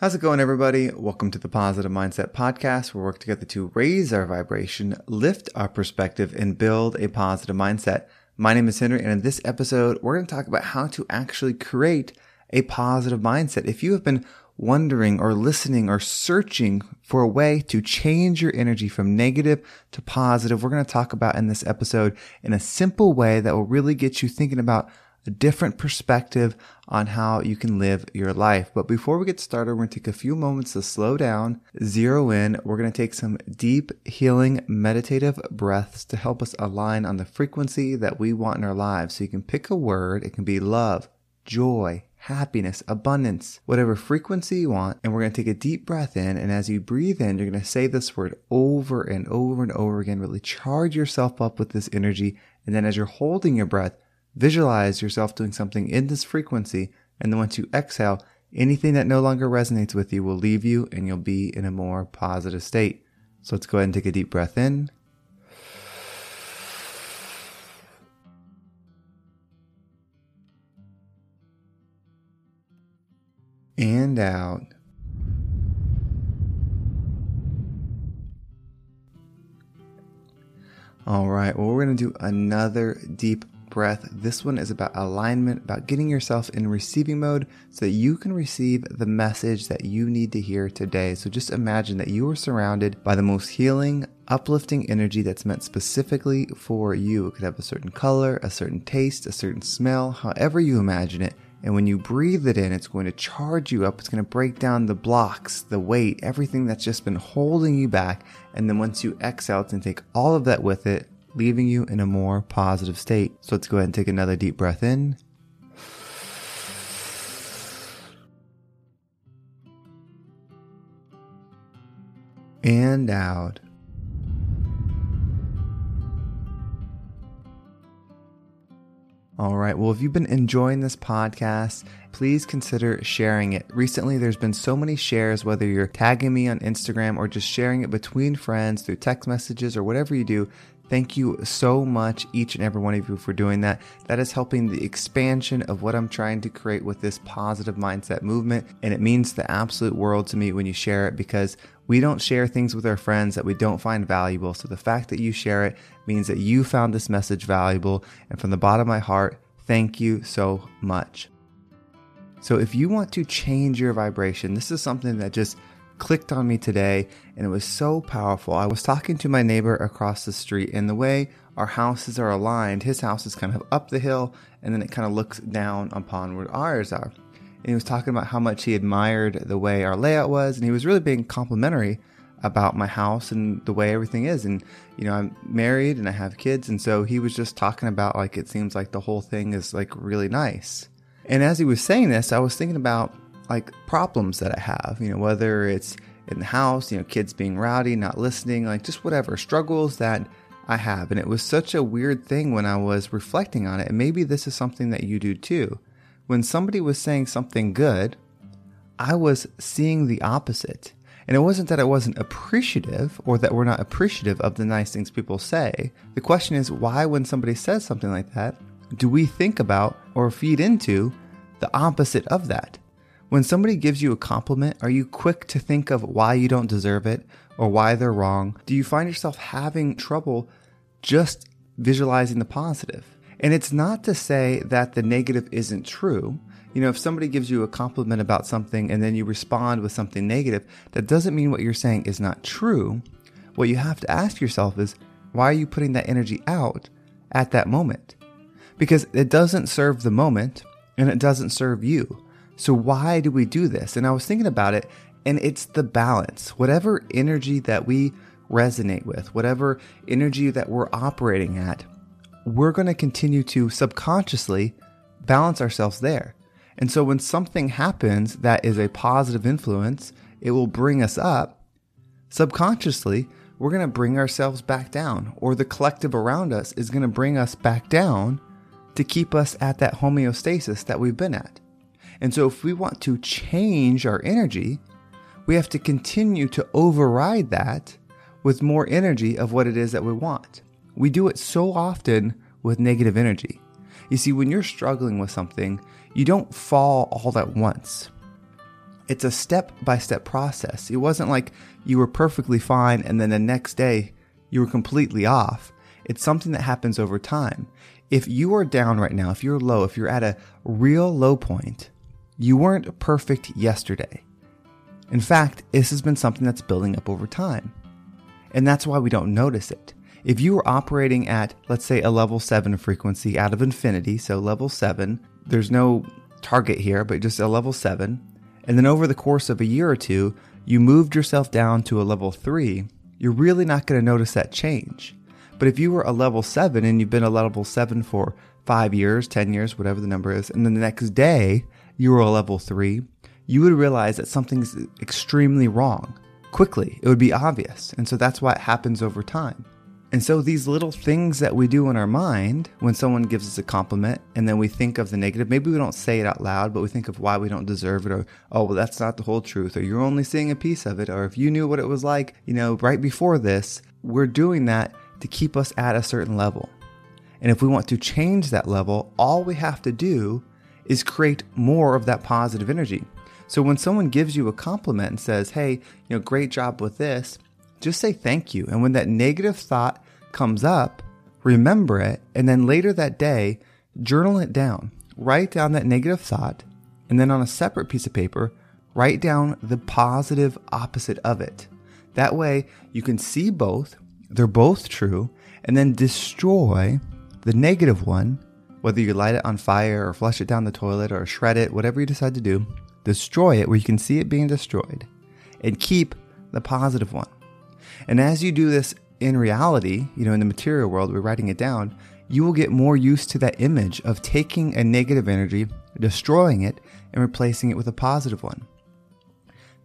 How's it going, everybody? Welcome to the Positive Mindset Podcast, where we work together to raise our vibration, lift our perspective, and build a positive mindset. My name is Henry, and in this episode, we're going to talk about how to actually create a positive mindset. If you have been wondering or listening or searching for a way to change your energy from negative to positive, we're going to talk about in this episode in a simple way that will really get you thinking about a different perspective on how you can live your life. But before we get started, we're going to take a few moments to slow down, zero in. We're going to take some deep, healing, meditative breaths to help us align on the frequency that we want in our lives. So you can pick a word. It can be love, joy, happiness, abundance, whatever frequency you want. And we're going to take a deep breath in. And as you breathe in, you're going to say this word over and over and over again. Really charge yourself up with this energy. And then as you're holding your breath, visualize yourself doing something in this frequency. And then once you exhale, anything that no longer resonates with you will leave you and you'll be in a more positive state. So let's go ahead and take a deep breath in. and out. All right, well, we're going to do another deep breath. This one is about alignment, about getting yourself in receiving mode so that you can receive the message that you need to hear today. So just imagine that you are surrounded by the most healing, uplifting energy that's meant specifically for you. It could have a certain color, a certain taste, a certain smell, however you imagine it. And when you breathe it in, it's going to charge you up. It's going to break down the blocks, the weight, everything that's just been holding you back. And then once you exhale, it's going to take all of that with it, leaving you in a more positive state. So let's go ahead and take another deep breath in. And out. All right. Well, if you've been enjoying this podcast, please consider sharing it. Recently, there's been so many shares, whether you're tagging me on Instagram or just sharing it between friends through text messages or whatever you do. Thank you so much, each and every one of you, for doing that. That is helping the expansion of what I'm trying to create with this positive mindset movement. And it means the absolute world to me when you share it because we don't share things with our friends that we don't find valuable. So the fact that you share it means that you found this message valuable. And from the bottom of my heart, thank you so much. So if you want to change your vibration, this is something that just clicked on me today and it was so powerful. I was talking to my neighbor across the street and the way our houses are aligned, his house is kind of up the hill and then it kind of looks down upon where ours are. And he was talking about how much he admired the way our layout was and he was really being complimentary about my house and the way everything is. And, you know, I'm married and I have kids. And so he was just talking about like it seems like the whole thing is like really nice. And as he was saying this, I was thinking about like problems that I have, you know, whether it's in the house, you know, kids being rowdy, not listening, like just whatever struggles that I have. And it was such a weird thing when I was reflecting on it. And maybe this is something that you do too. When somebody was saying something good, I was seeing the opposite. And it wasn't that I wasn't appreciative or that we're not appreciative of the nice things people say. The question is why, when somebody says something like that, do we think about or feed into the opposite of that? When somebody gives you a compliment, are you quick to think of why you don't deserve it or why they're wrong? Do you find yourself having trouble just visualizing the positive? And it's not to say that the negative isn't true. You know, if somebody gives you a compliment about something and then you respond with something negative, that doesn't mean what you're saying is not true. What you have to ask yourself is, why are you putting that energy out at that moment? Because it doesn't serve the moment and it doesn't serve you. So, why do we do this? And I was thinking about it, and it's the balance. Whatever energy that we resonate with, whatever energy that we're operating at, we're going to continue to subconsciously balance ourselves there. And so, when something happens that is a positive influence, it will bring us up, subconsciously, we're going to bring ourselves back down, or the collective around us is going to bring us back down to keep us at that homeostasis that we've been at. And so, if we want to change our energy, we have to continue to override that with more energy of what it is that we want. We do it so often with negative energy. You see, when you're struggling with something, you don't fall all at once. It's a step by step process. It wasn't like you were perfectly fine and then the next day you were completely off. It's something that happens over time. If you are down right now, if you're low, if you're at a real low point, you weren't perfect yesterday. In fact, this has been something that's building up over time. And that's why we don't notice it. If you were operating at, let's say, a level 7 frequency out of infinity, so level 7, there's no target here, but just a level 7, and then over the course of a year or two, you moved yourself down to a level 3, you're really not going to notice that change. But if you were a level 7 and you've been a level 7 for 5 years, 10 years, whatever the number is, and then the next day you were a level 3, you would realize that something's extremely wrong. Quickly, it would be obvious. And so that's why it happens over time. And so these little things that we do in our mind when someone gives us a compliment and then we think of the negative, maybe we don't say it out loud, but we think of why we don't deserve it or, oh, well, that's not the whole truth or you're only seeing a piece of it or if you knew what it was like, you know, right before this, we're doing that to keep us at a certain level. And if we want to change that level, all we have to do is create more of that positive energy. So when someone gives you a compliment and says, hey, you know, great job with this, just say thank you. And when that negative thought comes up, remember it. And then later that day, journal it down. Write down that negative thought. And then on a separate piece of paper, write down the positive opposite of it. That way you can see both, they're both true, and then destroy the negative one, whether you light it on fire or flush it down the toilet or shred it, whatever you decide to do, destroy it where you can see it being destroyed and keep the positive one. And as you do this in reality, you know, in the material world, we're writing it down, you will get more used to that image of taking a negative energy, destroying it, and replacing it with a positive one.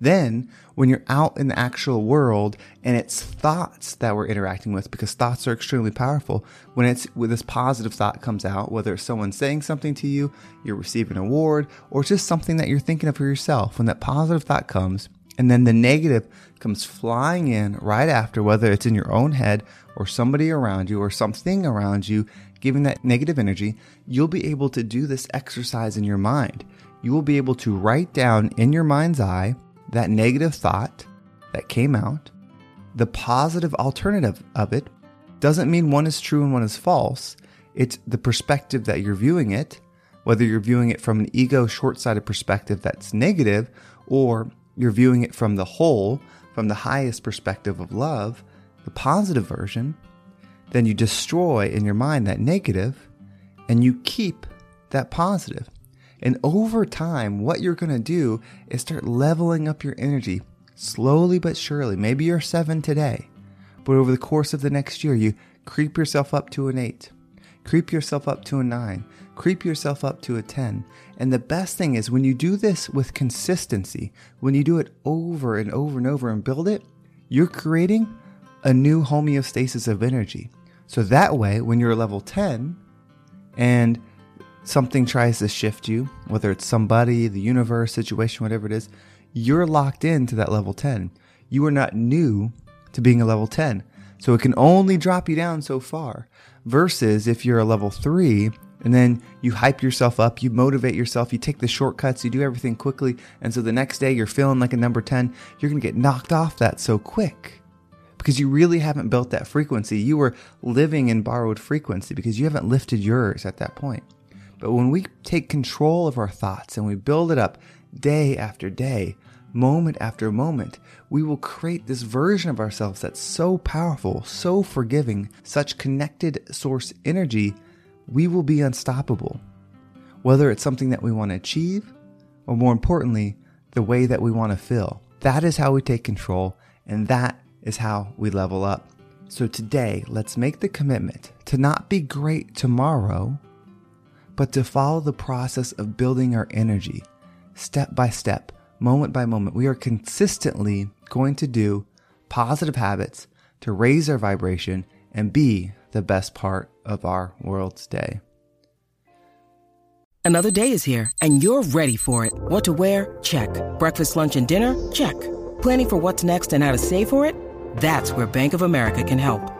Then, when you're out in the actual world and it's thoughts that we're interacting with, because thoughts are extremely powerful, when it's when this positive thought comes out, whether it's someone saying something to you, you're receiving an award, or just something that you're thinking of for yourself, when that positive thought comes, and then the negative comes flying in right after, whether it's in your own head or somebody around you or something around you giving that negative energy, you'll be able to do this exercise in your mind. You will be able to write down in your mind's eye that negative thought that came out. The positive alternative of it doesn't mean one is true and one is false. It's the perspective that you're viewing it, whether you're viewing it from an ego short sighted perspective that's negative or you're viewing it from the whole, from the highest perspective of love, the positive version, then you destroy in your mind that negative and you keep that positive. And over time, what you're going to do is start leveling up your energy slowly but surely. Maybe you're seven today, but over the course of the next year, you creep yourself up to an eight, creep yourself up to a nine, creep yourself up to a 10. And the best thing is when you do this with consistency, when you do it over and over and over and build it, you're creating a new homeostasis of energy. So that way, when you're level 10 and something tries to shift you, whether it's somebody, the universe, situation, whatever it is, you're locked into that level 10. You are not new to being a level 10. So it can only drop you down so far. Versus if you're a level 3 and then you hype yourself up, you motivate yourself, you take the shortcuts, you do everything quickly. And so the next day you're feeling like a number 10, you're going to get knocked off that so quick because you really haven't built that frequency. You were living in borrowed frequency because you haven't lifted yours at that point. But when we take control of our thoughts and we build it up day after day, moment after moment, we will create this version of ourselves that's so powerful, so forgiving, such connected source energy we will be unstoppable. Whether it's something that we want to achieve, or more importantly, the way that we want to feel. That is how we take control, and that is how we level up. So today, let's make the commitment to not be great tomorrow, but to follow the process of building our energy step by step, moment by moment, we are consistently going to do positive habits to raise our vibration and be the best part of our world's day. Another day is here, and you're ready for it. What to wear? Check. Breakfast, lunch, and dinner? Check. Planning for what's next and how to save for it? That's where Bank of America can help.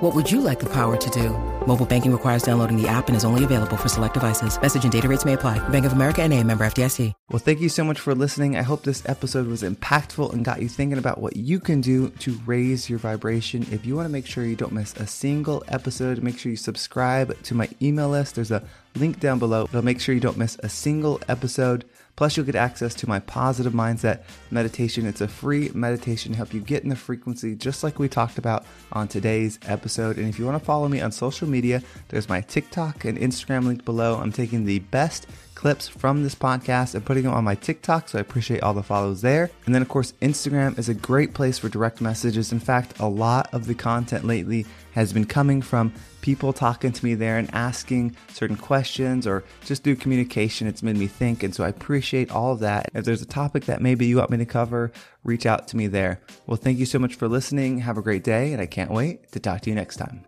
What would you like the power to do? Mobile banking requires downloading the app and is only available for select devices. Message and data rates may apply. Bank of America N.A. member FDIC. Well, thank you so much for listening. I hope this episode was impactful and got you thinking about what you can do to raise your vibration. If you want to make sure you don't miss a single episode, make sure you subscribe to my email list. There's a link down below. It'll make sure you don't miss a single episode. Plus, you'll get access to my positive mindset meditation. It's a free meditation to help you get in the frequency, just like we talked about on today's episode. And if you want to follow me on social media, there's my TikTok and Instagram link below. I'm taking the best clips from this podcast and putting them on my TikTok, so I appreciate all the follows there. And then, of course, Instagram is a great place for direct messages. In fact, a lot of the content lately has been coming from people talking to me there and asking certain questions or just through communication. It's made me think. And so I appreciate all of that. If there's a topic that maybe you want me to cover, reach out to me there. Well, thank you so much for listening. Have a great day, and I can't wait to talk to you next time.